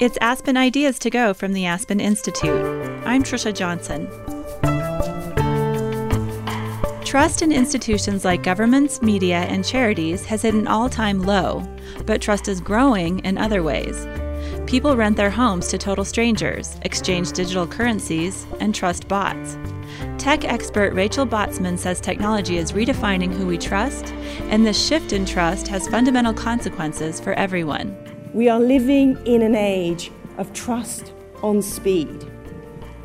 It's Aspen Ideas to Go from the Aspen Institute. I'm Trisha Johnson. Trust in institutions like governments, media, and charities has hit an all time low, but trust is growing in other ways. People rent their homes to total strangers, exchange digital currencies, and trust bots. Tech expert Rachel Botsman says technology is redefining who we trust, and this shift in trust has fundamental consequences for everyone. We are living in an age of trust on speed,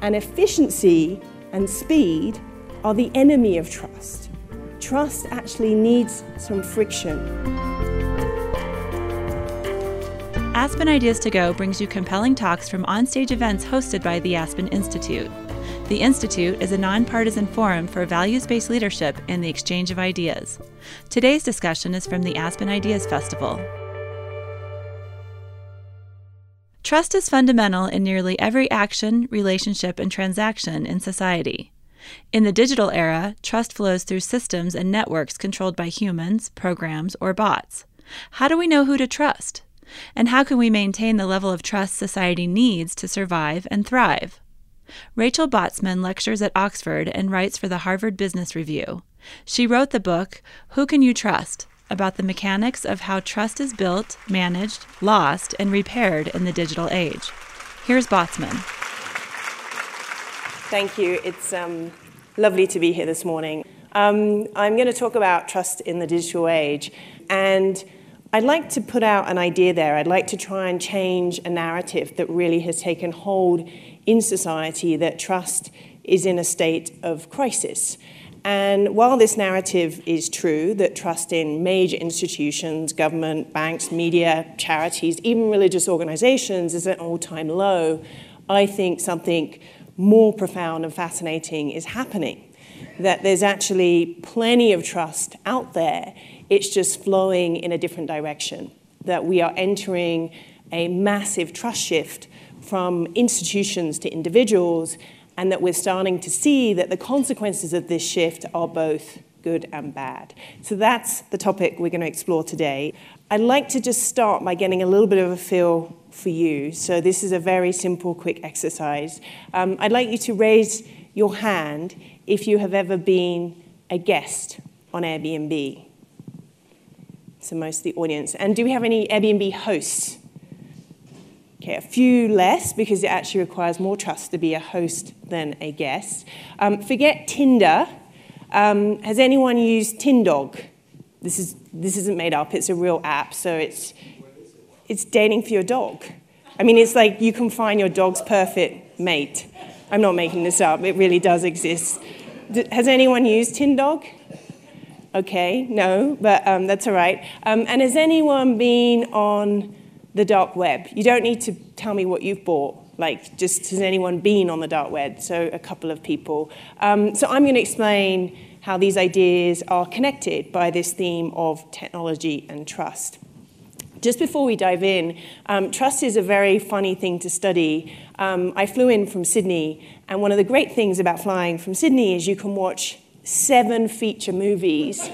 and efficiency and speed are the enemy of trust. Trust actually needs some friction. Aspen Ideas to Go brings you compelling talks from onstage events hosted by the Aspen Institute. The Institute is a nonpartisan forum for values based leadership and the exchange of ideas. Today's discussion is from the Aspen Ideas Festival. Trust is fundamental in nearly every action, relationship, and transaction in society. In the digital era, trust flows through systems and networks controlled by humans, programs, or bots. How do we know who to trust? And how can we maintain the level of trust society needs to survive and thrive? Rachel Botsman lectures at Oxford and writes for the Harvard Business Review. She wrote the book, Who Can You Trust? About the mechanics of how trust is built, managed, lost, and repaired in the digital age. Here's Botsman. Thank you. It's um, lovely to be here this morning. Um, I'm going to talk about trust in the digital age. And I'd like to put out an idea there. I'd like to try and change a narrative that really has taken hold in society that trust is in a state of crisis. And while this narrative is true, that trust in major institutions, government, banks, media, charities, even religious organizations is at all time low, I think something more profound and fascinating is happening. That there's actually plenty of trust out there, it's just flowing in a different direction. That we are entering a massive trust shift from institutions to individuals, and that we're starting to see that the consequences of this shift are both good and bad. So that's the topic we're going to explore today. I'd like to just start by getting a little bit of a feel for you. So this is a very simple, quick exercise. Um, I'd like you to raise your hand if you have ever been a guest on Airbnb. So most of the audience. And do we have any Airbnb hosts? Okay, a few less because it actually requires more trust to be a host than a guest. Um, forget Tinder. Um, has anyone used Tindog? This, is, this isn't made up, it's a real app, so it's it's dating for your dog. I mean, it's like you can find your dog's perfect mate. I'm not making this up, it really does exist. Has anyone used Tindog? Okay, no, but um, that's all right. Um, and has anyone been on the dark web? You don't need to tell me what you've bought. Like, just has anyone been on the dark web? So, a couple of people. Um, so, I'm going to explain how these ideas are connected by this theme of technology and trust. Just before we dive in, um, trust is a very funny thing to study. Um, I flew in from Sydney, and one of the great things about flying from Sydney is you can watch seven feature movies.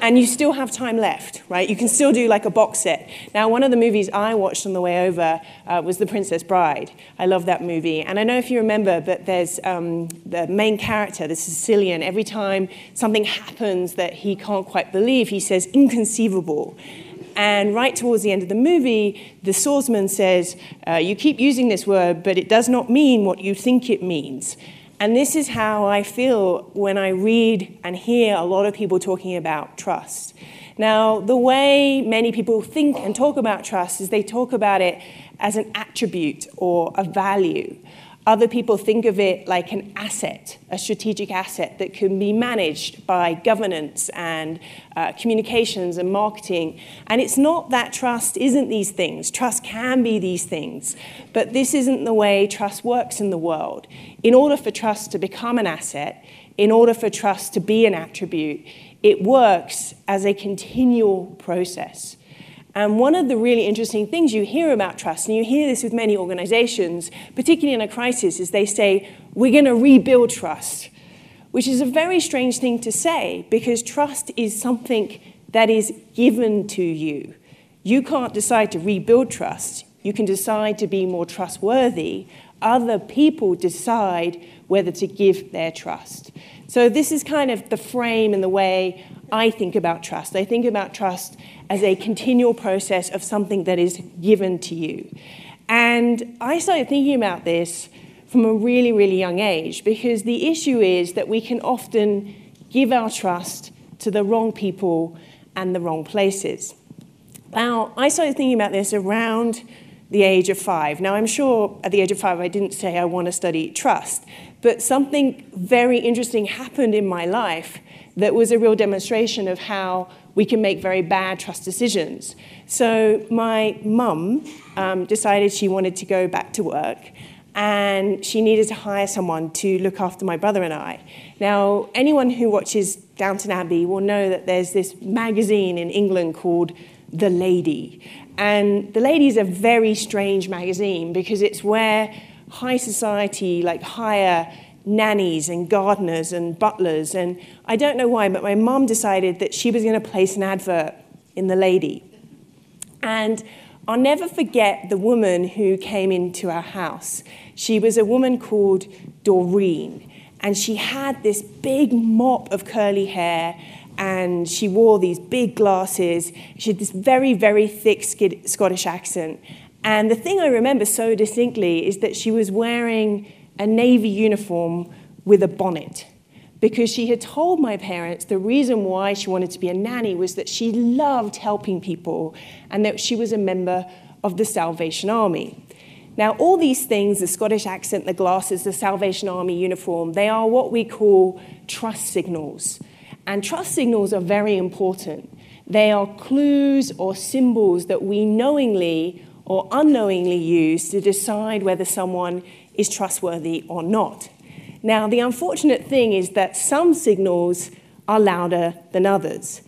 And you still have time left, right? You can still do like a box set. Now, one of the movies I watched on the way over uh, was The Princess Bride. I love that movie. And I know if you remember, but there's um, the main character, the Sicilian, every time something happens that he can't quite believe, he says, inconceivable. And right towards the end of the movie, the swordsman says, uh, You keep using this word, but it does not mean what you think it means. And this is how I feel when I read and hear a lot of people talking about trust. Now, the way many people think and talk about trust is they talk about it as an attribute or a value. Other people think of it like an asset, a strategic asset that can be managed by governance and uh, communications and marketing. And it's not that trust isn't these things. Trust can be these things. But this isn't the way trust works in the world. In order for trust to become an asset, in order for trust to be an attribute, it works as a continual process. And one of the really interesting things you hear about trust, and you hear this with many organizations, particularly in a crisis, is they say, we're going to rebuild trust, which is a very strange thing to say because trust is something that is given to you. You can't decide to rebuild trust. you can decide to be more trustworthy. Other people decide whether to give their trust. So, this is kind of the frame and the way I think about trust. I think about trust as a continual process of something that is given to you. And I started thinking about this from a really, really young age because the issue is that we can often give our trust to the wrong people and the wrong places. Now, I started thinking about this around the age of five. Now, I'm sure at the age of five I didn't say I want to study trust, but something very interesting happened in my life that was a real demonstration of how we can make very bad trust decisions. So, my mum um, decided she wanted to go back to work and she needed to hire someone to look after my brother and I. Now, anyone who watches Downton Abbey will know that there's this magazine in England called The Lady. And The Lady is a very strange magazine because it's where high society, like hire nannies and gardeners and butlers. And I don't know why, but my mom decided that she was going to place an advert in The Lady. And I'll never forget the woman who came into our house. She was a woman called Doreen, and she had this big mop of curly hair, and she wore these big glasses. She had this very, very thick Scottish accent. And the thing I remember so distinctly is that she was wearing a navy uniform with a bonnet because she had told my parents the reason why she wanted to be a nanny was that she loved helping people and that she was a member of the Salvation Army. Now, all these things the Scottish accent, the glasses, the Salvation Army uniform they are what we call trust signals. And trust signals are very important. They are clues or symbols that we knowingly or unknowingly use to decide whether someone is trustworthy or not. Now, the unfortunate thing is that some signals are louder than others,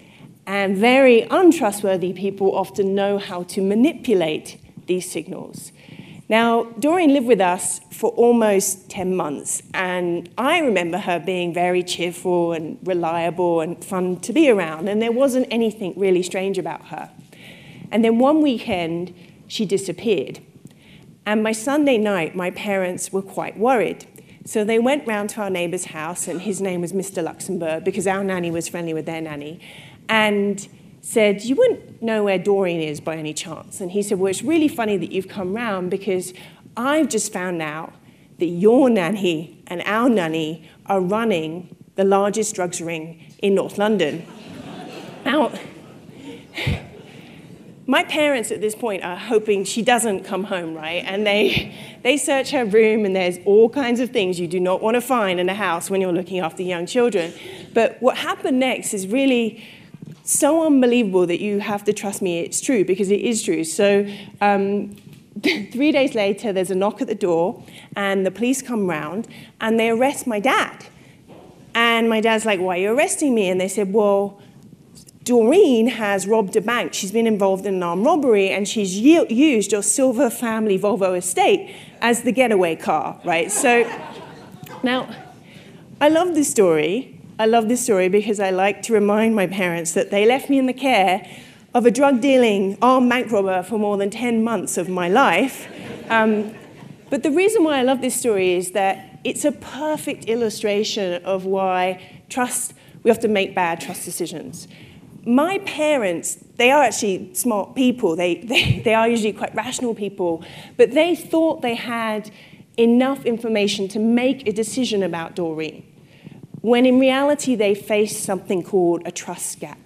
and very untrustworthy people often know how to manipulate these signals. Now, Doreen lived with us for almost 10 months, and I remember her being very cheerful and reliable and fun to be around, and there wasn't anything really strange about her. And then one weekend, she disappeared. And my Sunday night, my parents were quite worried. So they went round to our neighbour's house, and his name was Mr. Luxembourg because our nanny was friendly with their nanny, and said, You wouldn't know where Doreen is by any chance. And he said, Well, it's really funny that you've come round because I've just found out that your nanny and our nanny are running the largest drugs ring in North London. now, my parents at this point are hoping she doesn't come home, right? And they, they search her room, and there's all kinds of things you do not want to find in a house when you're looking after young children. But what happened next is really so unbelievable that you have to trust me it's true, because it is true. So, um, three days later, there's a knock at the door, and the police come round, and they arrest my dad. And my dad's like, Why are you arresting me? And they said, Well, Doreen has robbed a bank. She's been involved in an armed robbery and she's used your silver family Volvo estate as the getaway car, right? So now, I love this story. I love this story because I like to remind my parents that they left me in the care of a drug dealing armed bank robber for more than 10 months of my life. Um, but the reason why I love this story is that it's a perfect illustration of why trust, we to make bad trust decisions my parents, they are actually smart people. They, they, they are usually quite rational people, but they thought they had enough information to make a decision about Doreen, when in reality they faced something called a trust gap.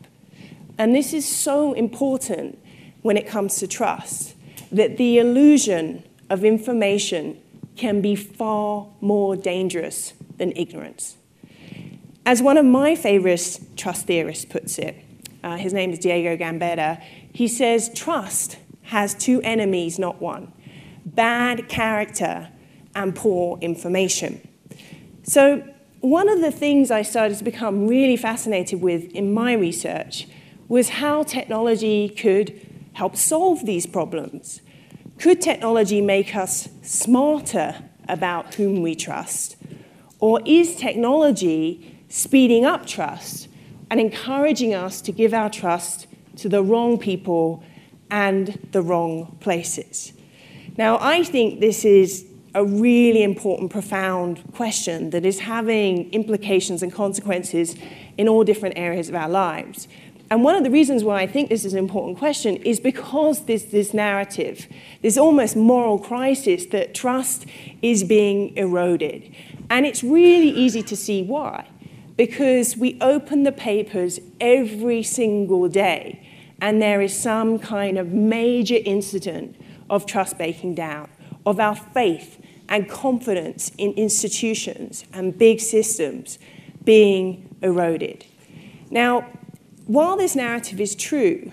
And this is so important when it comes to trust, that the illusion of information can be far more dangerous than ignorance. As one of my favorite trust theorists puts it, uh, his name is Diego Gambetta, he says trust has two enemies, not one bad character and poor information. So, one of the things I started to become really fascinated with in my research was how technology could help solve these problems. Could technology make us smarter about whom we trust? Or is technology speeding up trust and encouraging us to give our trust to the wrong people and the wrong places. Now, I think this is a really important, profound question that is having implications and consequences in all different areas of our lives. And one of the reasons why I think this is an important question is because there's this narrative, this almost moral crisis that trust is being eroded. And it's really easy to see why. Because we open the papers every single day, and there is some kind of major incident of trust breaking down, of our faith and confidence in institutions and big systems being eroded. Now, while this narrative is true,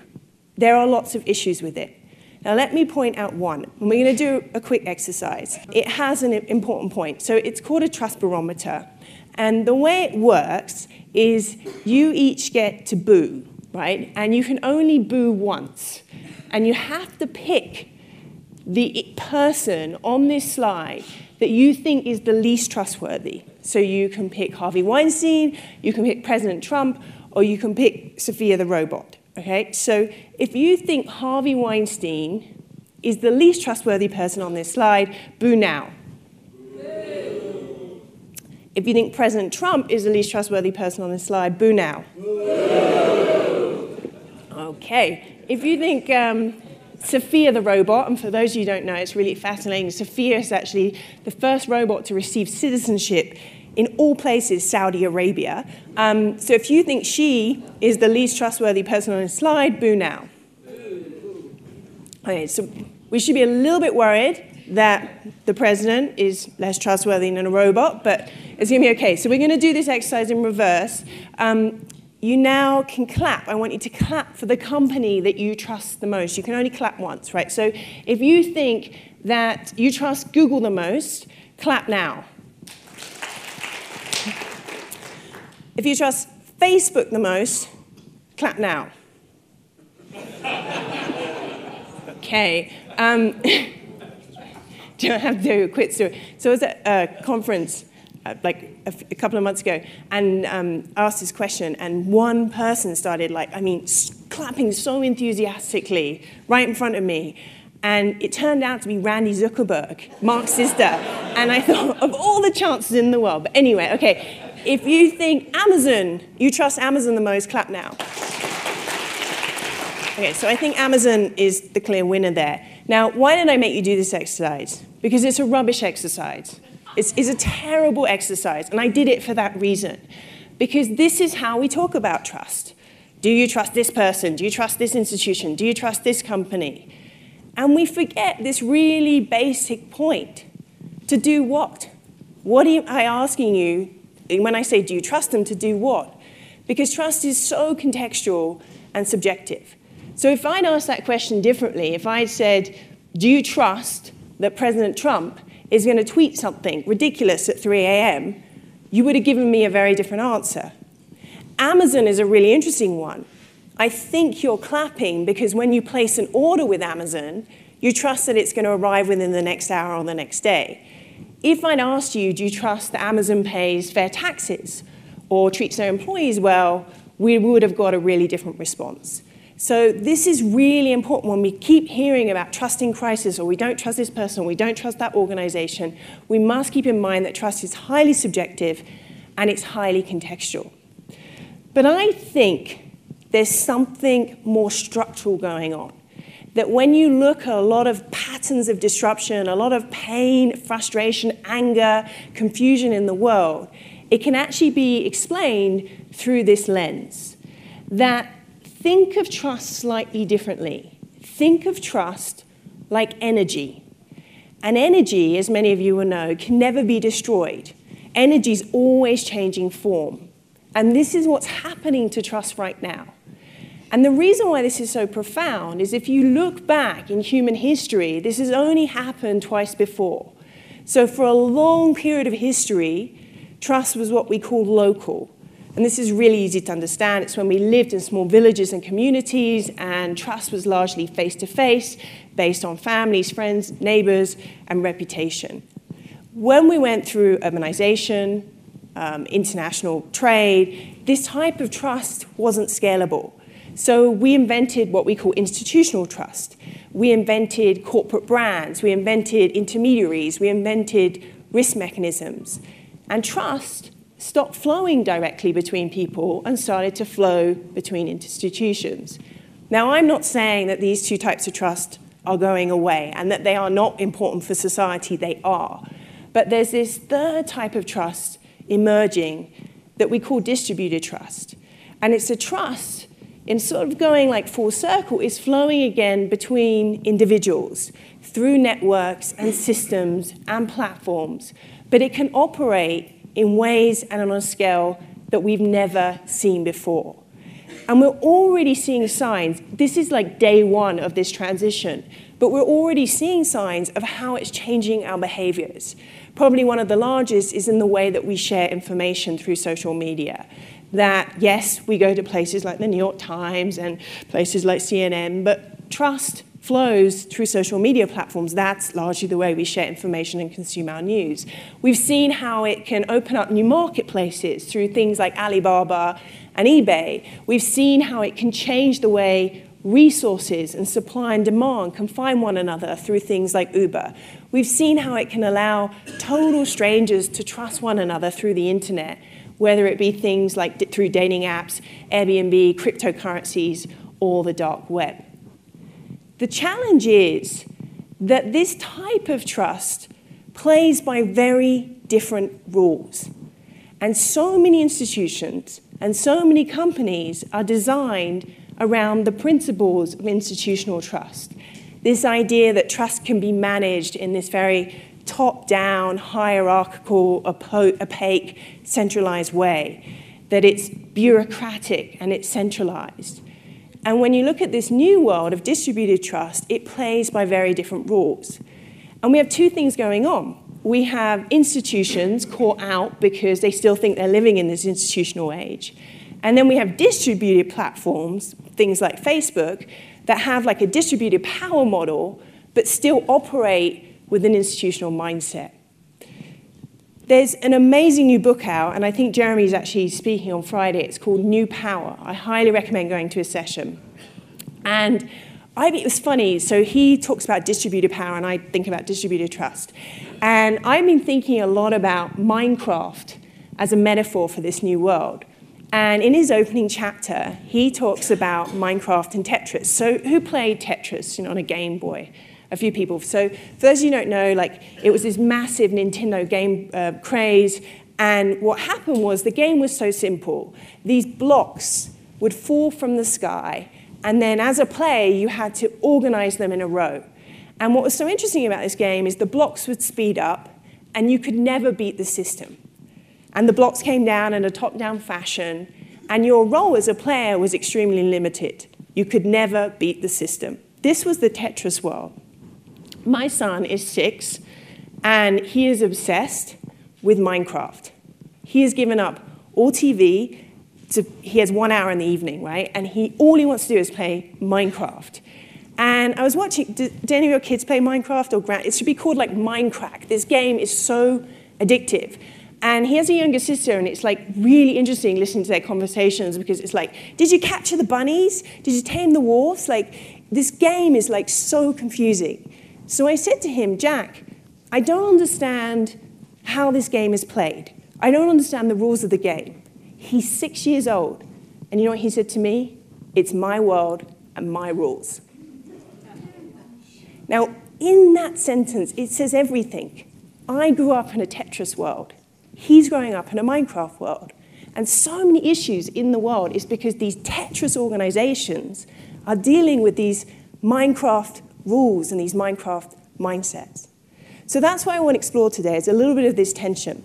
there are lots of issues with it. Now, let me point out one. And we're going to do a quick exercise. It has an important point. So, it's called a trust barometer. And the way it works is you each get to boo, right? And you can only boo once. And you have to pick the person on this slide that you think is the least trustworthy. So you can pick Harvey Weinstein, you can pick President Trump, or you can pick Sophia the robot. Okay? So if you think Harvey Weinstein is the least trustworthy person on this slide, boo now. If you think President Trump is the least trustworthy person on this slide, boo now. Okay. If you think um, Sophia the robot, and for those of you who don't know, it's really fascinating. Sophia is actually the first robot to receive citizenship in all places, Saudi Arabia. Um, so if you think she is the least trustworthy person on the slide, boo now. Okay, so we should be a little bit worried that the president is less trustworthy than a robot, but it's going to be okay. So we're going to do this exercise in reverse. Um, you now can clap. I want you to clap for the company that you trust the most. You can only clap once, right? So if you think that you trust Google the most, clap now. If you trust Facebook the most, clap now. okay. Um, do I have to quit? So I was at a conference uh, like a couple of months ago and um, asked this question, and one person started like, I mean, clapping so enthusiastically right in front of me. And it turned out to be Randi Zuckerberg, Mark's sister. And I thought, of all the chances in the world. But anyway, okay, if you think Amazon, you trust Amazon the most, clap now. Okay, so I think Amazon is the clear winner there. Now, why did I make you do this exercise? Because it's a rubbish exercise. It's, it's a terrible exercise, and I did it for that reason. Because this is how we talk about trust. Do you trust this person? Do you trust this institution? Do you trust this company? And we forget this really basic point. To do what? What am I asking you eh, when I say, do you trust them, to do what? Because trust is so contextual and subjective. So if I'd asked that question differently, if I'd said, do you trust that President Trump is going to tweet something ridiculous at 3 a.m., you would have given me a very different answer. Amazon is a really interesting one. I think you're clapping because when you place an order with Amazon, you trust that it's going to arrive within the next hour or the next day. If I'd asked you, do you trust that Amazon pays fair taxes or treats their employees well, we would have got a really different response. So this is really important when we keep hearing about trusting crisis or we don't trust this person or we don't trust that organization, we must keep in mind that trust is highly subjective and it's highly contextual. But I think there's something more structural going on that when you look at a lot of patterns of disruption, a lot of pain, frustration, anger, confusion in the world, it can actually be explained through this lens. That think of trust slightly differently. Think of trust like energy. And energy, as many of you will know, can never be destroyed. Energy is always changing form. And this is what's happening to trust right now. And the reason why this is so profound is if you look back in human history, this has only happened twice before. So, for a long period of history, trust was what we call local. And this is really easy to understand. It's when we lived in small villages and communities, and trust was largely face to face, based on families, friends, neighbors, and reputation. When we went through urbanization, um, international trade, this type of trust wasn't scalable. So we invented what we call institutional trust, We invented corporate brands, we invented intermediaries, we invented risk mechanisms. And trust stopped flowing directly between people and started to flow between institutions. Now, I'm not saying that these two types of trust are going away and that they are not important for society, they are. But there's this third type of trust emerging that we call distributed trust. And it's a trust in sort of going like full circle, is flowing again between individuals through networks and systems and platforms. But it can operate in ways and on a scale that we've never seen before. And we're already seeing signs. This is like day one of this transition, but we're already seeing signs of how it's changing our behaviors. Probably one of the largest is in the way that we share information through social media. That, yes, we go to places like the New York Times and places like CNN, but trust flows through social media platforms. That's largely the way we share information and consume our news. We've seen how it can open up new marketplaces through things like Alibaba and eBay. We've seen how it can change the way resources and supply and demand can find one another through things like Uber. We've seen how it can allow total strangers to trust one another through the internet, whether it be things like through dating apps, Airbnb, cryptocurrencies, or the dark web. The challenge is that this type of trust plays by very different rules. And so many institutions and so many companies are designed around the principles of institutional trust. This idea that trust can be managed in this very top down, hierarchical, opaque, centralized way, that it's bureaucratic and it's centralized. And when you look at this new world of distributed trust, it plays by very different rules. And we have two things going on. We have institutions caught out because they still think they're living in this institutional age. And then we have distributed platforms, things like Facebook, that have like a distributed power model, but still operate with an institutional mindset. There's an amazing new book out, and I think Jeremy's actually speaking on Friday. It's called New Power. I highly recommend going to a session. And I it was funny. So he talks about distributed power, and I think about distributed trust. And I've been thinking a lot about Minecraft as a metaphor for this new world. And in his opening chapter, he talks about Minecraft and Tetris. So, who played Tetris you know, on a Game Boy? A few people. So, for those of you who don't know, like it was this massive Nintendo game uh, craze. And what happened was the game was so simple. These blocks would fall from the sky, and then as a player, you had to organize them in a row. And what was so interesting about this game is the blocks would speed up, and you could never beat the system and the blocks came down in a top down fashion, and your role as a player was extremely limited. You could never beat the system. This was the Tetris world. My son is six, and he is obsessed with Minecraft. He has given up all TV. To, he has one hour in the evening, right? And he all he wants to do is play Minecraft. And I was watching. Do, do any of your kids play Minecraft or It should be called like Minecraft. This game is so addictive. And he has a younger sister, and it's like really interesting listening to their conversations because it's like, did you capture the bunnies? Did you tame the wolves? Like, this game is like so confusing. So I said to him, Jack, I don't understand how this game is played. I don't understand the rules of the game. He's six years old. And you know what he said to me? It's my world and my rules. Now, in that sentence, it says everything. I grew up in a Tetris world. He's growing up in a Minecraft world. And so many issues in the world is because these Tetris organizations are dealing with these Minecraft rules and these Minecraft mindsets. So that's what I want to explore today is a little bit of this tension.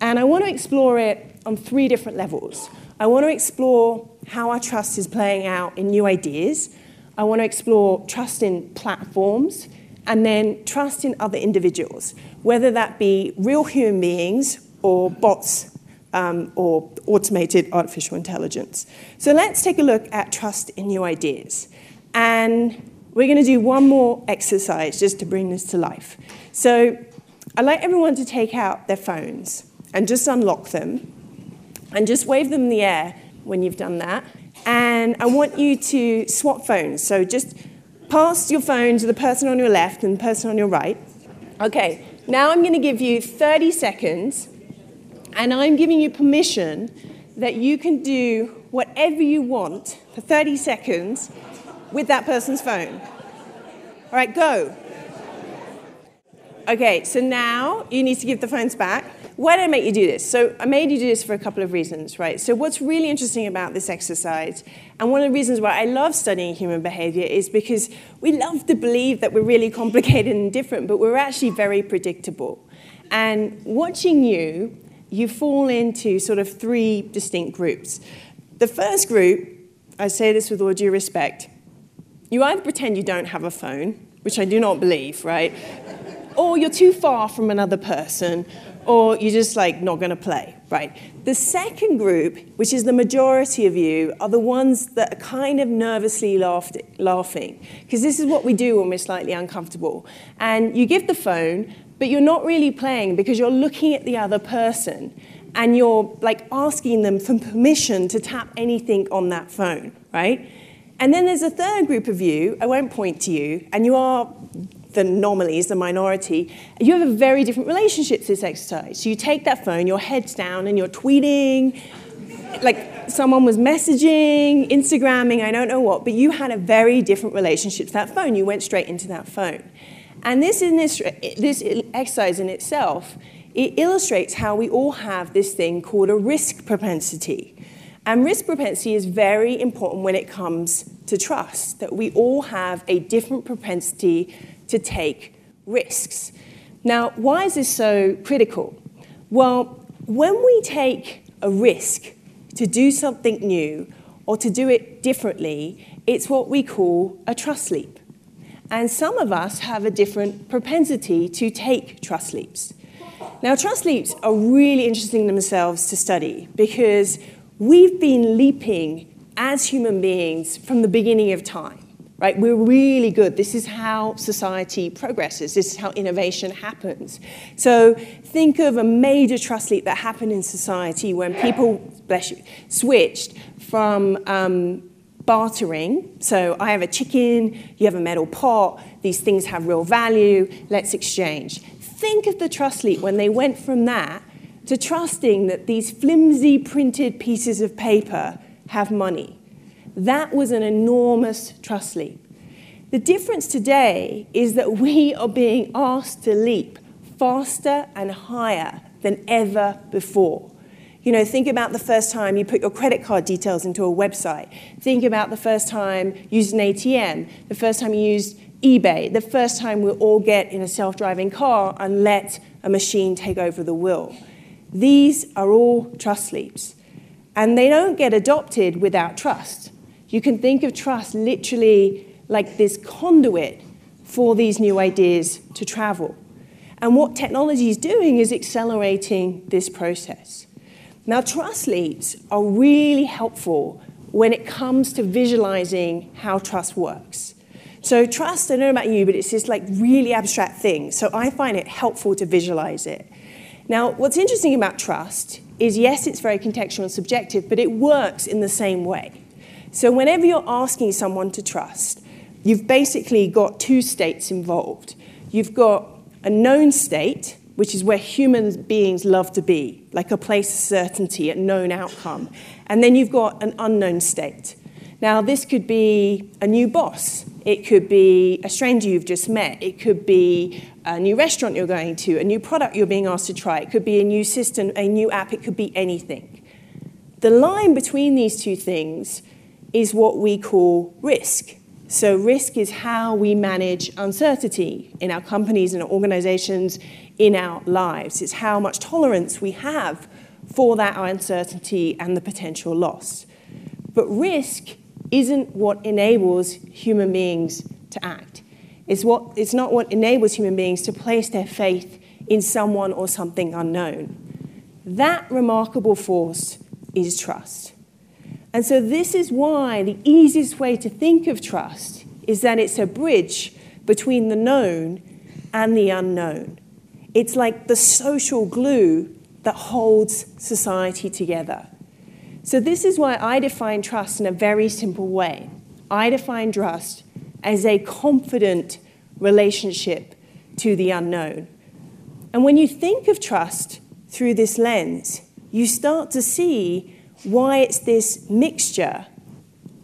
And I want to explore it on three different levels. I want to explore how our trust is playing out in new ideas. I want to explore trust in platforms and then trust in other individuals, whether that be real human beings or bots um, or automated artificial intelligence. So let's take a look at trust in new ideas. And we're going to do one more exercise just to bring this to life. So I'd like everyone to take out their phones and just unlock them and just wave them in the air when you've done that. And I want you to swap phones. So just pass your phone to the person on your left and the person on your right. Okay, now I'm going to give you 30 seconds, and I'm giving you permission that you can do whatever you want for 30 seconds with that person's phone. All right, go. Okay, so now you need to give the phones back. Why did I make you do this? So I made you do this for a couple of reasons, right? So what's really interesting about this exercise, and one of the reasons why I love studying human behavior is because we love to believe that we're really complicated and different, but we're actually very predictable. And watching you, you fall into sort of three distinct groups. The first group, I say this with all due respect, you either pretend you don't have a phone, which I do not believe, right? or you're too far from another person, or you're just like not going to play, right? The second group, which is the majority of you, are the ones that are kind of nervously laughed, laughing, because this is what we do when we're slightly uncomfortable. And you give the phone, but you're not really playing because you're looking at the other person and you're like asking them for permission to tap anything on that phone, right? And then there's a third group of you, I won't point to you, and you are the anomalies, the minority, you have a very different relationship to this exercise. So you take that phone, your head's down, and you're tweeting, like someone was messaging, Instagramming, I don't know what, but you had a very different relationship to that phone. You went straight into that phone. And this, in this, this exercise in itself, it illustrates how we all have this thing called a risk propensity. And risk propensity is very important when it comes to trust, that we all have a different propensity to take risks. Now, why is this so critical? Well, when we take a risk to do something new or to do it differently, it's what we call a trust leap. And some of us have a different propensity to take trust leaps. Now, trust leaps are really interesting themselves to study because we've been leaping as human beings from the beginning of time right? We're really good. This is how society progresses. This is how innovation happens. So think of a major trust leap that happened in society when people, bless you, switched from um, bartering. So I have a chicken, you have a metal pot, these things have real value, let's exchange. Think of the trust leap when they went from that to trusting that these flimsy printed pieces of paper have money. That was an enormous trust leap. The difference today is that we are being asked to leap faster and higher than ever before. You know, think about the first time you put your credit card details into a website. Think about the first time you used an ATM, the first time you used eBay, the first time we all get in a self driving car and let a machine take over the wheel. These are all trust leaps. And they don't get adopted without trust. You can think of trust literally like this conduit for these new ideas to travel. And what technology is doing is accelerating this process. Now, trust leaps are really helpful when it comes to visualizing how trust works. So, trust, I don't know about you, but it's this like really abstract thing. So, I find it helpful to visualize it. Now, what's interesting about trust is yes, it's very contextual and subjective, but it works in the same way. So, whenever you're asking someone to trust, you've basically got two states involved. You've got a known state, which is where human beings love to be, like a place of certainty, a known outcome. And then you've got an unknown state. Now, this could be a new boss. It could be a stranger you've just met. It could be a new restaurant you're going to, a new product you're being asked to try. It could be a new system, a new app. It could be anything. The line between these two things is what we call risk. So, risk is how we manage uncertainty in our companies and organizations, in our lives. It's how much tolerance we have for that uncertainty and the potential loss. But risk isn't what enables human beings to act. It's, what, it's not what enables human beings to place their faith in someone or something unknown. That remarkable force is trust. And so, this is why the easiest way to think of trust is that it's a bridge between the known and the unknown. It's like the social glue that holds society together. So, this is why I define trust in a very simple way. I define trust as a confident relationship to the unknown. And when you think of trust through this lens, you start to see why it's this mixture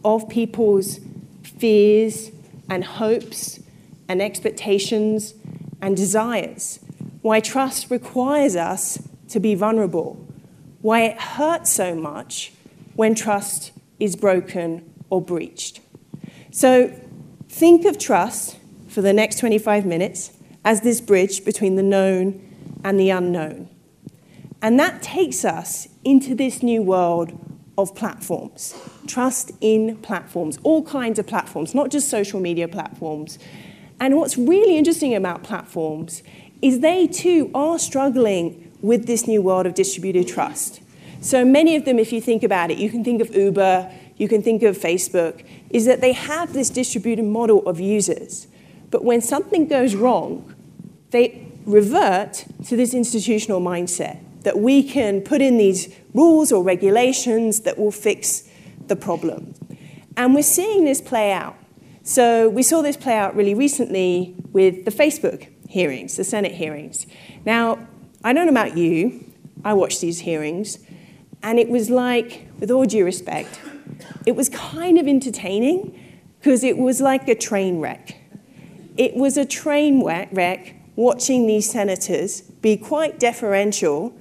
of people's fears and hopes and expectations and desires, why trust requires us to be vulnerable, why it hurts so much when trust is broken or breached. So think of trust for the next 25 minutes as this bridge between the known and the unknown. And that takes us into this new world of platforms. Trust in platforms, all kinds of platforms, not just social media platforms. And what's really interesting about platforms is they too are struggling with this new world of distributed trust. So many of them, if you think about it, you can think of Uber, you can think of Facebook, is that they have this distributed model of users. But when something goes wrong, they revert to this institutional mindset that we can put in these rules or regulations that will fix the problem. And we're seeing this play out. So we saw this play out really recently with the Facebook hearings, the Senate hearings. Now, I don't know about you, I watched these hearings, and it was like, with all due respect, it was kind of entertaining because it was like a train wreck. It was a train wreck watching these senators be quite deferential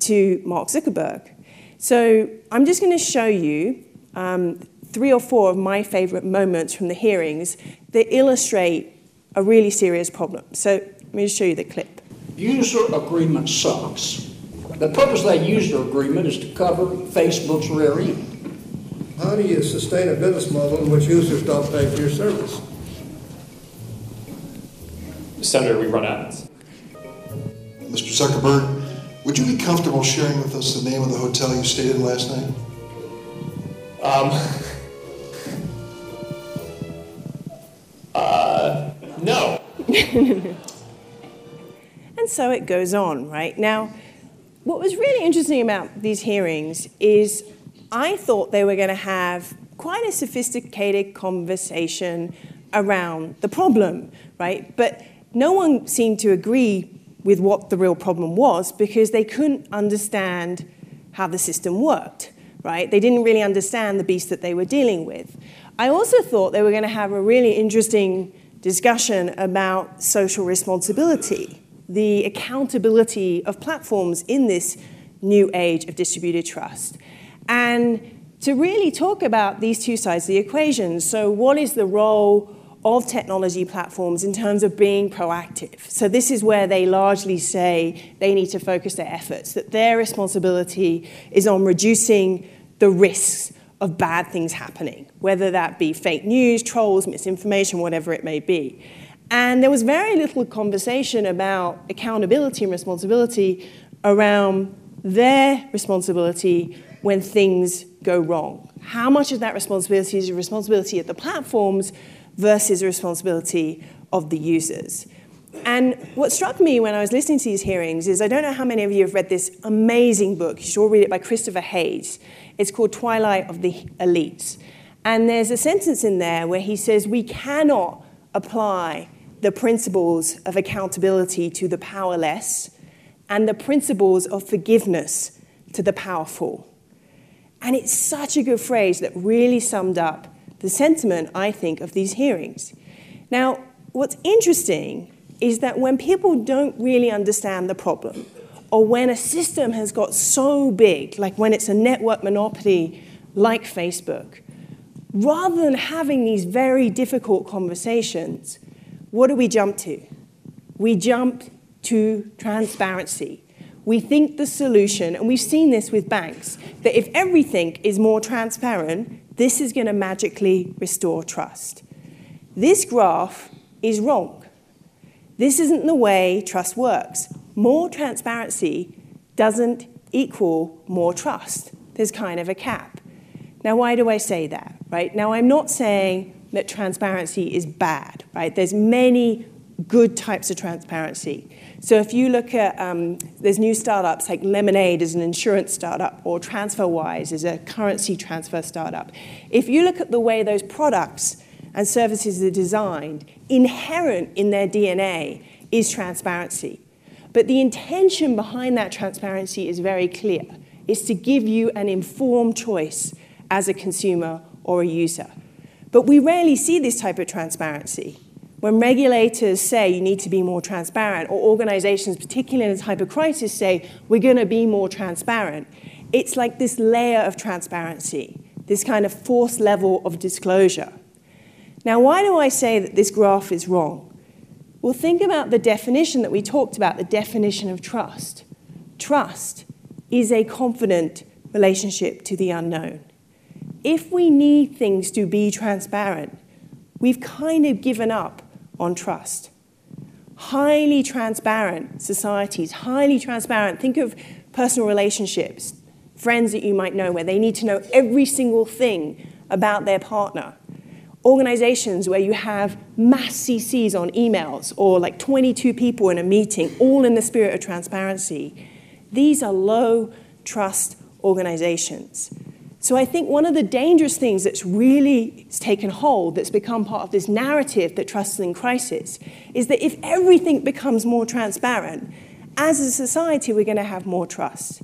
to Mark Zuckerberg. So I'm just going to show you um, three or four of my favorite moments from the hearings that illustrate a really serious problem. So let me just show you the clip. User agreement sucks. The purpose of that user agreement is to cover Facebook's rear end. How do you sustain a business model in which users don't pay for your service? Senator, we run ads. Mr. Zuckerberg, would you be comfortable sharing with us the name of the hotel you stayed in last night? Um, uh, no. and so it goes on, right? Now, what was really interesting about these hearings is I thought they were going to have quite a sophisticated conversation around the problem, right? But no one seemed to agree with what the real problem was because they couldn't understand how the system worked, right? They didn't really understand the beast that they were dealing with. I also thought they were going to have a really interesting discussion about social responsibility, the accountability of platforms in this new age of distributed trust. And to really talk about these two sides of the equation. So, what is the role of technology platforms in terms of being proactive. So, this is where they largely say they need to focus their efforts, that their responsibility is on reducing the risks of bad things happening, whether that be fake news, trolls, misinformation, whatever it may be. And there was very little conversation about accountability and responsibility around their responsibility when things go wrong. How much of that responsibility is responsibility of the platforms versus responsibility of the users. And what struck me when I was listening to these hearings is I don't know how many of you have read this amazing book. You should all read it by Christopher Hayes. It's called Twilight of the Elites. And there's a sentence in there where he says, We cannot apply the principles of accountability to the powerless and the principles of forgiveness to the powerful. And it's such a good phrase that really summed up the sentiment, I think, of these hearings. Now, what's interesting is that when people don't really understand the problem, or when a system has got so big, like when it's a network monopoly like Facebook, rather than having these very difficult conversations, what do we jump to? We jump to transparency. We think the solution, and we've seen this with banks, that if everything is more transparent, this is going to magically restore trust. This graph is wrong. This isn't the way trust works. More transparency doesn't equal more trust. There's kind of a cap. Now, why do I say that? Right? Now, I'm not saying that transparency is bad, right? There's many good types of transparency. So if you look at, um, there's new startups like Lemonade is an insurance startup, or TransferWise is a currency transfer startup. If you look at the way those products and services are designed, inherent in their DNA is transparency. But the intention behind that transparency is very clear. It's to give you an informed choice as a consumer or a user. But we rarely see this type of transparency. When regulators say you need to be more transparent, or organizations, particularly in a type of crisis, say we're going to be more transparent, it's like this layer of transparency, this kind of forced level of disclosure. Now, why do I say that this graph is wrong? Well, think about the definition that we talked about the definition of trust. Trust is a confident relationship to the unknown. If we need things to be transparent, we've kind of given up on trust. Highly transparent societies, highly transparent. Think of personal relationships, friends that you might know, where they need to know every single thing about their partner. Organizations where you have mass CCs on emails or like 22 people in a meeting, all in the spirit of transparency. These are low trust organizations. So I think one of the dangerous things that's really taken hold, that's become part of this narrative that trust is in crisis, is that if everything becomes more transparent, as a society, we're going to have more trust.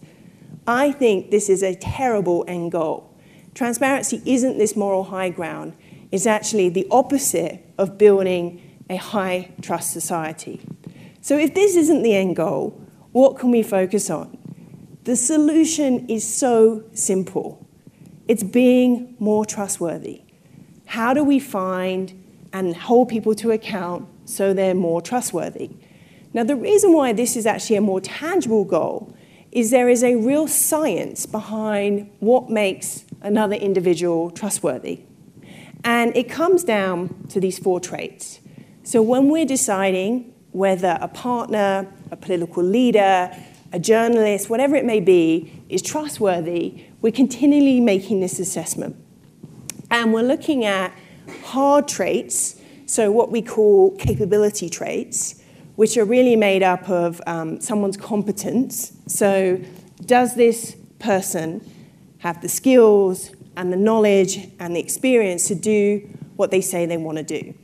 I think this is a terrible end goal. Transparency isn't this moral high ground, it's actually the opposite of building a high trust society. So if this isn't the end goal, what can we focus on? The solution is so simple it's being more trustworthy. How do we find and hold people to account so they're more trustworthy? Now, the reason why this is actually a more tangible goal is there is a real science behind what makes another individual trustworthy. And it comes down to these four traits. So, when we're deciding whether a partner, a political leader, a journalist, whatever it may be, is trustworthy, we're continually making this assessment. And we're looking at hard traits, so what we call capability traits, which are really made up of um, someone's competence. So, does this person have the skills and the knowledge and the experience to do what they say they want to do?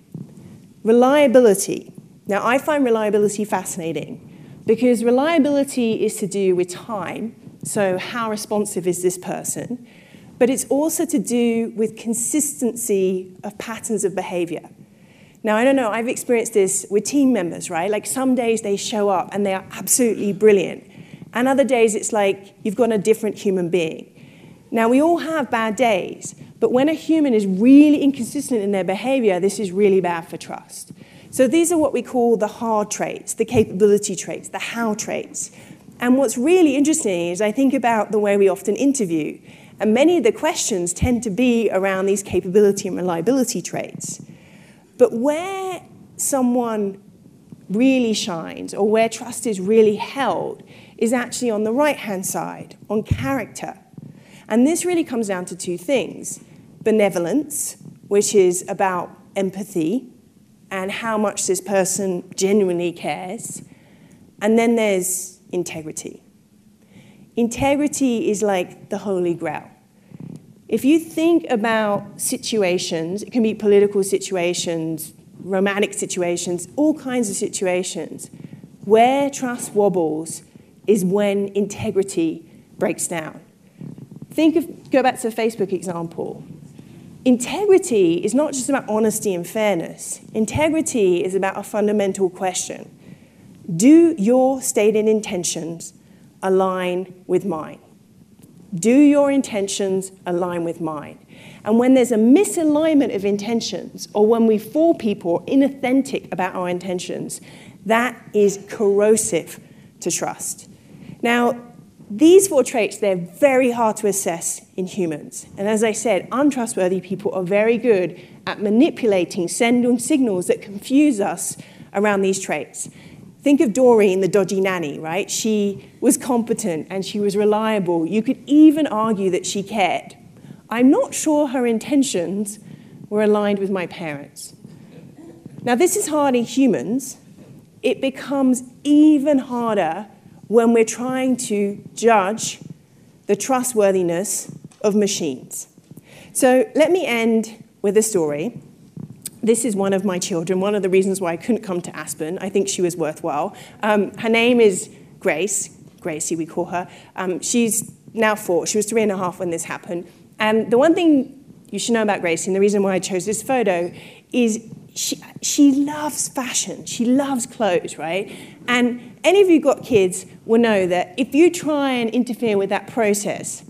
Reliability. Now, I find reliability fascinating because reliability is to do with time, so how responsive is this person? But it's also to do with consistency of patterns of behavior. Now, I don't know, I've experienced this with team members, right? Like some days they show up and they are absolutely brilliant. And other days it's like you've got a different human being. Now, we all have bad days, but when a human is really inconsistent in their behavior, this is really bad for trust. So these are what we call the hard traits, the capability traits, the how traits. And what's really interesting is I think about the way we often interview, and many of the questions tend to be around these capability and reliability traits. But where someone really shines or where trust is really held is actually on the right hand side, on character. And this really comes down to two things benevolence, which is about empathy and how much this person genuinely cares. And then there's integrity. Integrity is like the holy grail. If you think about situations, it can be political situations, romantic situations, all kinds of situations, where trust wobbles is when integrity breaks down. Think of, go back to the Facebook example. Integrity is not just about honesty and fairness. Integrity is about a fundamental question Do your stated intentions align with mine? Do your intentions align with mine? And when there's a misalignment of intentions, or when we fool people inauthentic about our intentions, that is corrosive to trust. Now, these four traits, they're very hard to assess in humans. And as I said, untrustworthy people are very good at manipulating, sending signals that confuse us around these traits. Think of Doreen, the dodgy nanny, right? She was competent and she was reliable. You could even argue that she cared. I'm not sure her intentions were aligned with my parents. Now, this is hard in humans. It becomes even harder when we're trying to judge the trustworthiness of machines. So let me end with a story. This is one of my children, one of the reasons why I couldn't come to Aspen. I think she was worthwhile. Um, her name is Grace, Gracie, we call her. Um, she's now four. She was three and a half when this happened. And the one thing you should know about Gracie, and the reason why I chose this photo, is she, she loves fashion. She loves clothes, right? And any of you got kids will know that if you try and interfere with that process,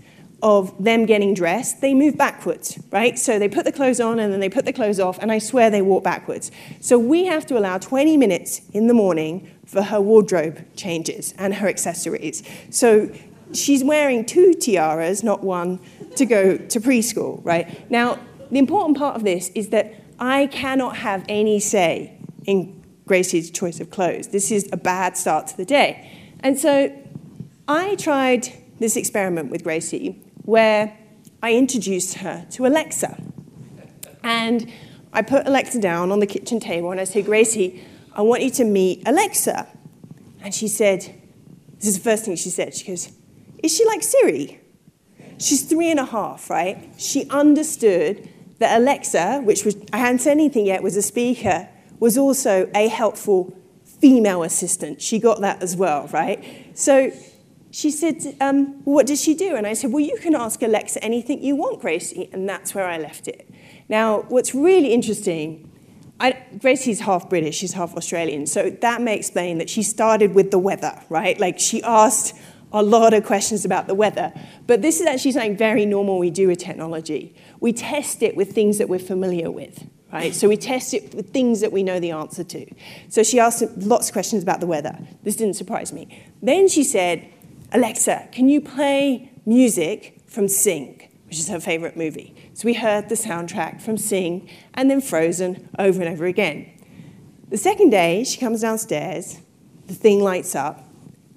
of them getting dressed, they move backwards, right? So they put the clothes on and then they put the clothes off, and I swear they walk backwards. So we have to allow 20 minutes in the morning for her wardrobe changes and her accessories. So she's wearing two tiaras, not one, to go to preschool, right? Now, the important part of this is that I cannot have any say in Gracie's choice of clothes. This is a bad start to the day. And so I tried this experiment with Gracie where I introduced her to Alexa. And I put Alexa down on the kitchen table and I said, Gracie, I want you to meet Alexa. And she said, This is the first thing she said. She goes, Is she like Siri? She's three and a half, right? She understood that Alexa, which was, I hadn't said anything yet, was a speaker, was also a helpful female assistant. She got that as well, right? So she said, um, What does she do? And I said, Well, you can ask Alexa anything you want, Gracie. And that's where I left it. Now, what's really interesting, I, Gracie's half British, she's half Australian. So that may explain that she started with the weather, right? Like she asked a lot of questions about the weather. But this is actually something very normal we do with technology. We test it with things that we're familiar with. Right? So we test it with things that we know the answer to. So she asked lots of questions about the weather. This didn't surprise me. Then she said, Alexa, can you play music from Sing, which is her favorite movie? So we heard the soundtrack from Sing and then Frozen over and over again. The second day, she comes downstairs, the thing lights up,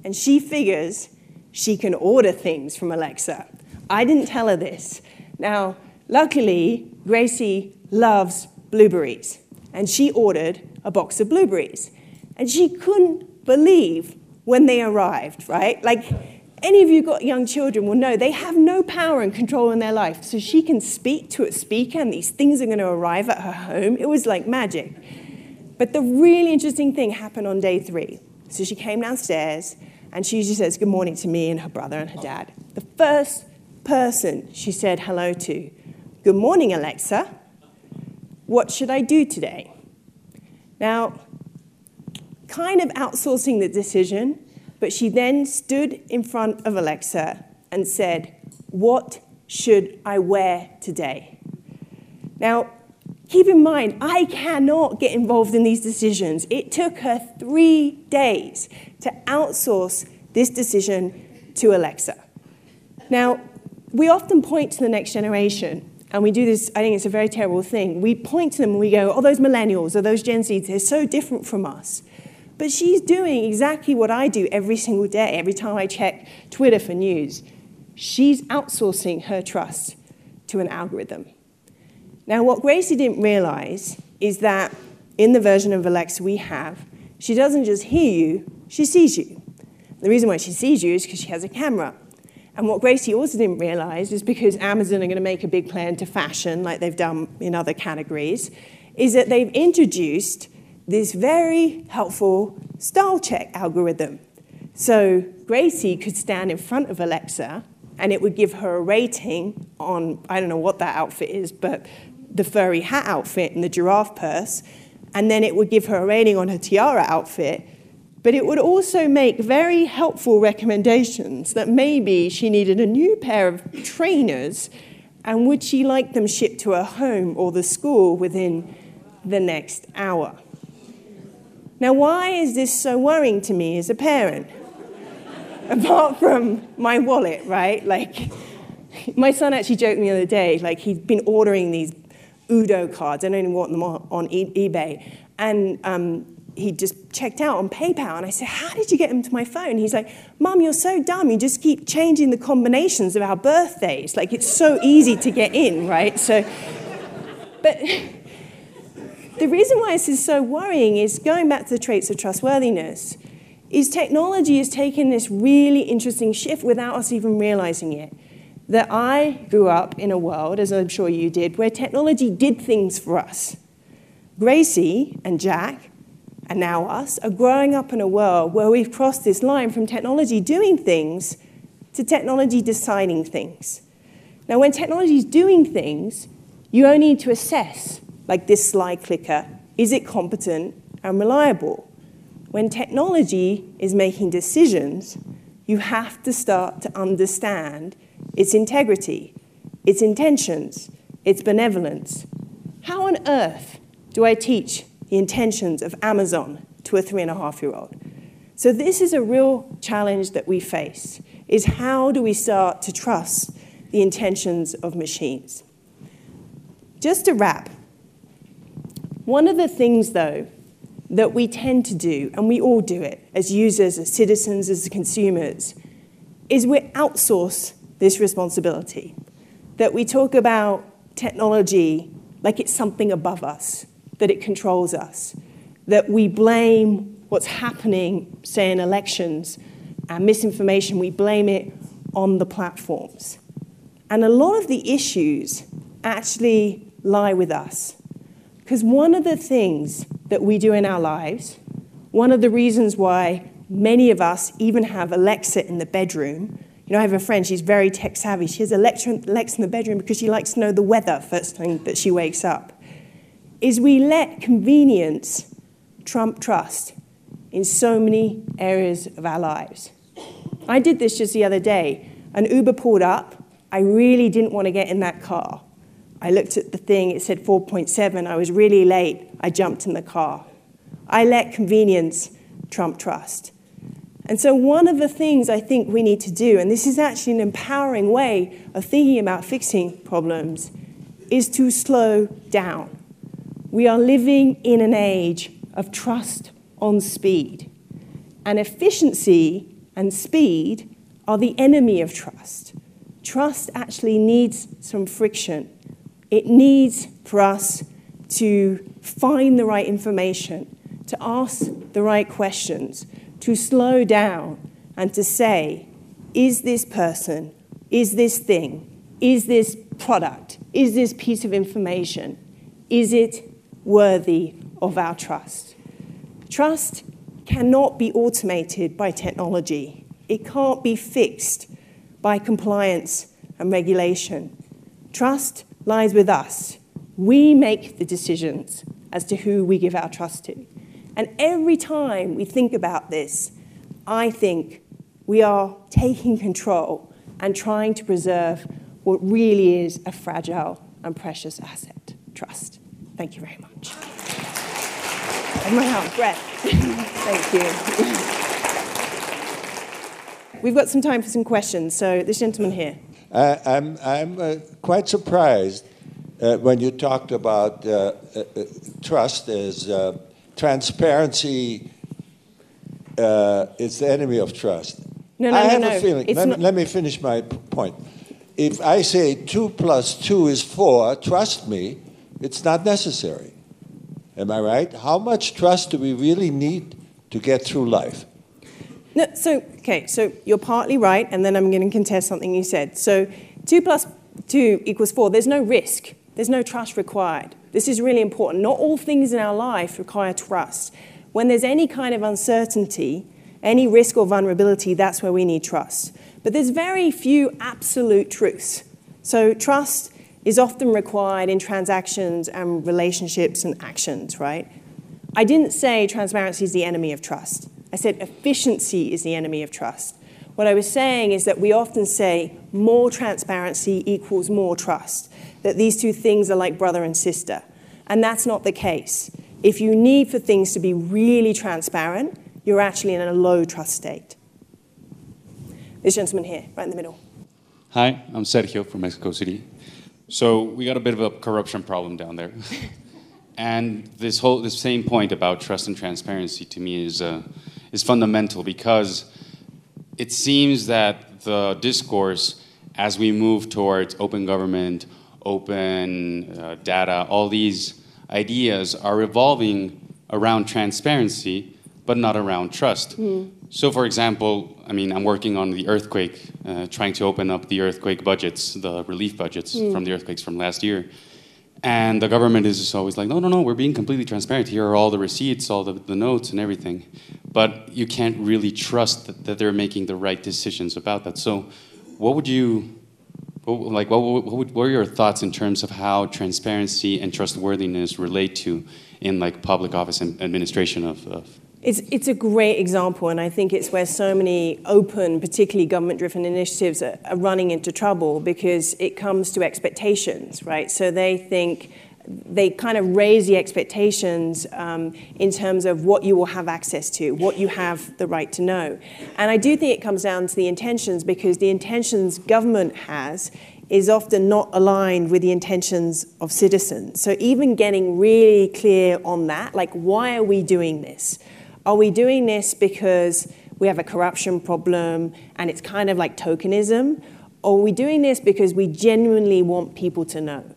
and she figures she can order things from Alexa. I didn't tell her this. Now, luckily, Gracie loves blueberries, and she ordered a box of blueberries. And she couldn't believe when they arrived, right? Like any of you got young children will know they have no power and control in their life. So she can speak to a speaker and these things are going to arrive at her home. It was like magic. But the really interesting thing happened on day three. So she came downstairs and she usually says good morning to me and her brother and her dad. The first person she said hello to, good morning, Alexa. What should I do today? Now, kind of outsourcing the decision, but she then stood in front of Alexa and said, What should I wear today? Now, keep in mind, I cannot get involved in these decisions. It took her three days to outsource this decision to Alexa. Now, we often point to the next generation, and we do this, I think it's a very terrible thing. We point to them and we go, oh, those millennials or those Gen Zs, they're so different from us. But she's doing exactly what I do every single day, every time I check Twitter for news. She's outsourcing her trust to an algorithm. Now, what Gracie didn't realize is that in the version of Alexa we have, she doesn't just hear you, she sees you. The reason why she sees you is because she has a camera. And what Gracie also didn't realize is because Amazon are going to make a big plan to fashion, like they've done in other categories, is that they've introduced this very helpful style check algorithm. So Gracie could stand in front of Alexa and it would give her a rating on, I don't know what that outfit is, but the furry hat outfit and the giraffe purse. And then it would give her a rating on her tiara outfit. But it would also make very helpful recommendations that maybe she needed a new pair of trainers and would she like them shipped to her home or the school within the next hour. Now, why is this so worrying to me as a parent? Apart from my wallet, right? Like, my son actually joked me the other day, like, he'd been ordering these Udo cards. I don't even want them on, on e- eBay. And um, he just checked out on PayPal. And I said, How did you get them to my phone? He's like, Mom, you're so dumb. You just keep changing the combinations of our birthdays. Like, it's so easy to get in, right? So, but the reason why this is so worrying is going back to the traits of trustworthiness, is technology has taken this really interesting shift without us even realizing it. That I grew up in a world, as I'm sure you did, where technology did things for us. Gracie and Jack, and now us, are growing up in a world where we've crossed this line from technology doing things to technology deciding things. Now, when technology is doing things, you only need to assess, like this slide clicker, is it competent and reliable? When technology is making decisions, you have to start to understand its integrity, its intentions, its benevolence. How on earth do I teach the intentions of Amazon to a three and a half year old? So this is a real challenge that we face is how do we start to trust the intentions of machines? Just to wrap, one of the things though that we tend to do, and we all do it as users, as citizens, as consumers, is we outsource this responsibility. That we talk about technology like it's something above us, that it controls us, that we blame what's happening, say, in elections and misinformation, we blame it on the platforms. And a lot of the issues actually lie with us. Because one of the things that we do in our lives. One of the reasons why many of us even have Alexa in the bedroom. You know, I have a friend, she's very tech savvy. She has Alexa in the bedroom because she likes to know the weather first thing that she wakes up. Is we let convenience trump trust in so many areas of our lives. I did this just the other day. An Uber pulled up. I really didn't want to get in that car. I looked at the thing, it said 4.7. I was really late. I jumped in the car. I let convenience trump trust. And so, one of the things I think we need to do, and this is actually an empowering way of thinking about fixing problems, is to slow down. We are living in an age of trust on speed. And efficiency and speed are the enemy of trust. Trust actually needs some friction. It needs for us to find the right information, to ask the right questions, to slow down and to say, is this person, is this thing, is this product, is this piece of information, is it worthy of our trust? Trust cannot be automated by technology. It can't be fixed by compliance and regulation. Trust lies with us. We make the decisions as to who we give our trust to. And every time we think about this, I think we are taking control and trying to preserve what really is a fragile and precious asset trust. Thank you very much. I'm breath. Thank you. We've got some time for some questions. So, this gentleman here. Uh, I'm, I'm uh, quite surprised uh, when you talked about uh, uh, uh, trust as transparency is the enemy of trust. No, no, I no, have no. a feeling. Let, not... let me finish my point. If I say two plus two is four, trust me, it's not necessary. Am I right? How much trust do we really need to get through life? No, so, okay, so you're partly right, and then I'm going to contest something you said. So, 2 plus 2 equals 4. There's no risk, there's no trust required. This is really important. Not all things in our life require trust. When there's any kind of uncertainty, any risk or vulnerability, that's where we need trust. But there's very few absolute truths. So, trust is often required in transactions and relationships and actions, right? I didn't say transparency is the enemy of trust. I said efficiency is the enemy of trust. What I was saying is that we often say more transparency equals more trust, that these two things are like brother and sister. And that's not the case. If you need for things to be really transparent, you're actually in a low trust state. This gentleman here, right in the middle. Hi, I'm Sergio from Mexico City. So we got a bit of a corruption problem down there. and this whole this same point about trust and transparency to me is uh, is fundamental because it seems that the discourse as we move towards open government, open uh, data, all these ideas are revolving around transparency, but not around trust. Mm. So, for example, I mean, I'm working on the earthquake, uh, trying to open up the earthquake budgets, the relief budgets mm. from the earthquakes from last year. And the government is just always like, no, no, no, we're being completely transparent. Here are all the receipts, all the, the notes, and everything. But you can't really trust that, that they're making the right decisions about that. So, what would you, like, what, what, would, what are your thoughts in terms of how transparency and trustworthiness relate to in like public office and administration of, of it's, it's a great example, and I think it's where so many open, particularly government driven initiatives are, are, running into trouble because it comes to expectations, right? So they think they kind of raise the expectations um, in terms of what you will have access to, what you have the right to know. And I do think it comes down to the intentions because the intentions government has is often not aligned with the intentions of citizens. So even getting really clear on that, like why are we doing this? Are we doing this because we have a corruption problem and it's kind of like tokenism? Or are we doing this because we genuinely want people to know?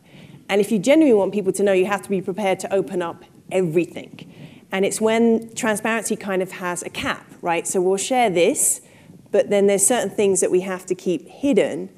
And if you genuinely want people to know, you have to be prepared to open up everything. And it's when transparency kind of has a cap, right? So we'll share this, but then there's certain things that we have to keep hidden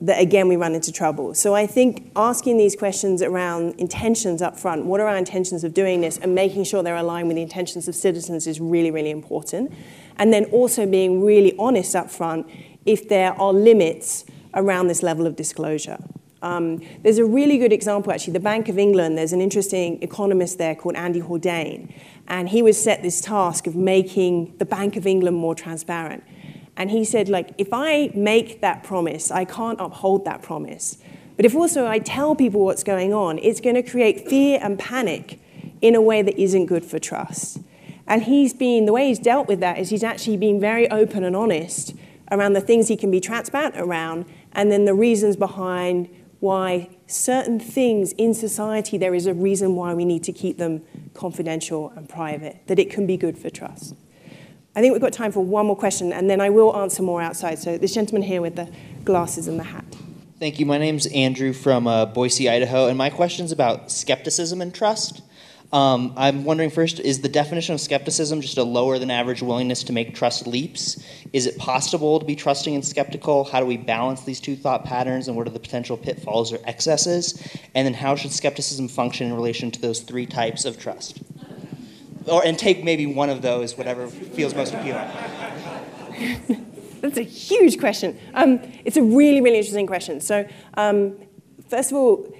that again we run into trouble. So I think asking these questions around intentions up front, what are our intentions of doing this, and making sure they're aligned with the intentions of citizens is really, really important. And then also being really honest up front if there are limits around this level of disclosure. Um, there's a really good example, actually. The Bank of England, there's an interesting economist there called Andy Haldane, and he was set this task of making the Bank of England more transparent. And he said, like, if I make that promise, I can't uphold that promise. But if also I tell people what's going on, it's going to create fear and panic in a way that isn't good for trust. And he's been, the way he's dealt with that is he's actually been very open and honest around the things he can be transparent around, and then the reasons behind why certain things in society, there is a reason why we need to keep them confidential and private, that it can be good for trust. I think we've got time for one more question, and then I will answer more outside. So, this gentleman here with the glasses and the hat. Thank you. My name's Andrew from uh, Boise, Idaho, and my question is about skepticism and trust. Um, I'm wondering first, is the definition of skepticism just a lower than average willingness to make trust leaps? Is it possible to be trusting and skeptical? How do we balance these two thought patterns, and what are the potential pitfalls or excesses? And then, how should skepticism function in relation to those three types of trust? Or and take maybe one of those, whatever feels most appealing. That's a huge question. Um, it's a really, really interesting question. So, um, first of all,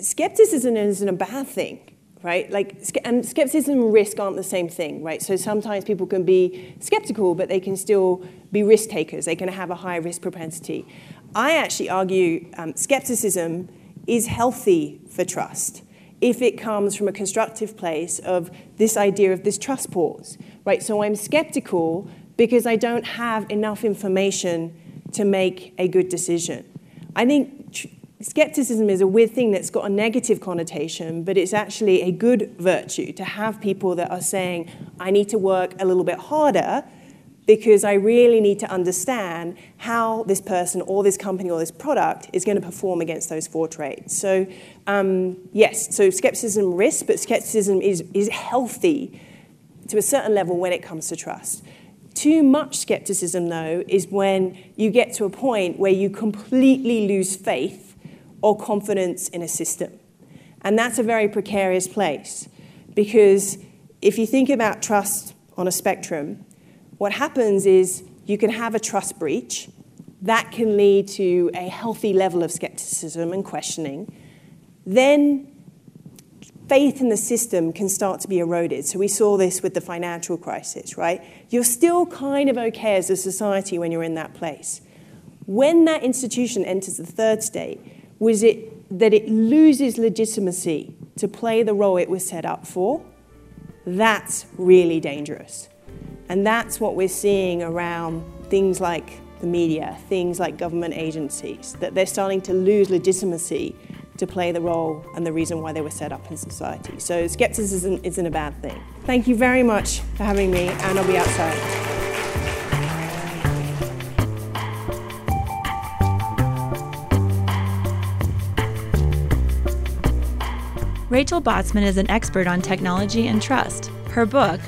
skepticism isn't a bad thing, right? Like, and skepticism and risk aren't the same thing, right? So sometimes people can be skeptical, but they can still be risk takers. They can have a high risk propensity. I actually argue um, skepticism is healthy for trust if it comes from a constructive place of this idea of this trust pause, right? So I'm skeptical because I don't have enough information to make a good decision. I think tr- skepticism is a weird thing that's got a negative connotation, but it's actually a good virtue to have people that are saying, I need to work a little bit harder because I really need to understand how this person or this company or this product is going to perform against those four traits. So, um, yes, so skepticism risks, but skepticism is, is healthy to a certain level when it comes to trust. Too much skepticism, though, is when you get to a point where you completely lose faith or confidence in a system. And that's a very precarious place because if you think about trust on a spectrum, what happens is you can have a trust breach. That can lead to a healthy level of skepticism and questioning. Then faith in the system can start to be eroded. So we saw this with the financial crisis, right? You're still kind of okay as a society when you're in that place. When that institution enters the third state, was it that it loses legitimacy to play the role it was set up for? That's really dangerous. And that's what we're seeing around things like the media, things like government agencies, that they're starting to lose legitimacy to play the role and the reason why they were set up in society. So skepticism isn't a bad thing. Thank you very much for having me, and I'll be outside. Rachel Botsman is an expert on technology and trust. Her book,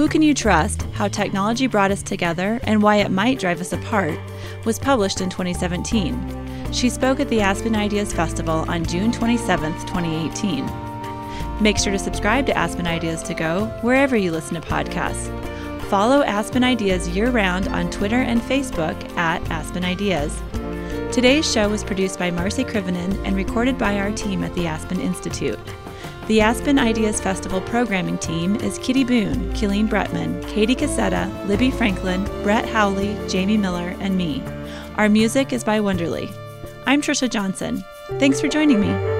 who Can You Trust? How Technology Brought Us Together and Why It Might Drive Us Apart was published in 2017. She spoke at the Aspen Ideas Festival on June 27, 2018. Make sure to subscribe to Aspen Ideas to Go wherever you listen to podcasts. Follow Aspen Ideas year round on Twitter and Facebook at Aspen Ideas. Today's show was produced by Marci Krivonen and recorded by our team at the Aspen Institute. The Aspen Ideas Festival programming team is Kitty Boone, Killeen Bretman, Katie Cassetta, Libby Franklin, Brett Howley, Jamie Miller, and me. Our music is by Wonderly. I'm Trisha Johnson. Thanks for joining me.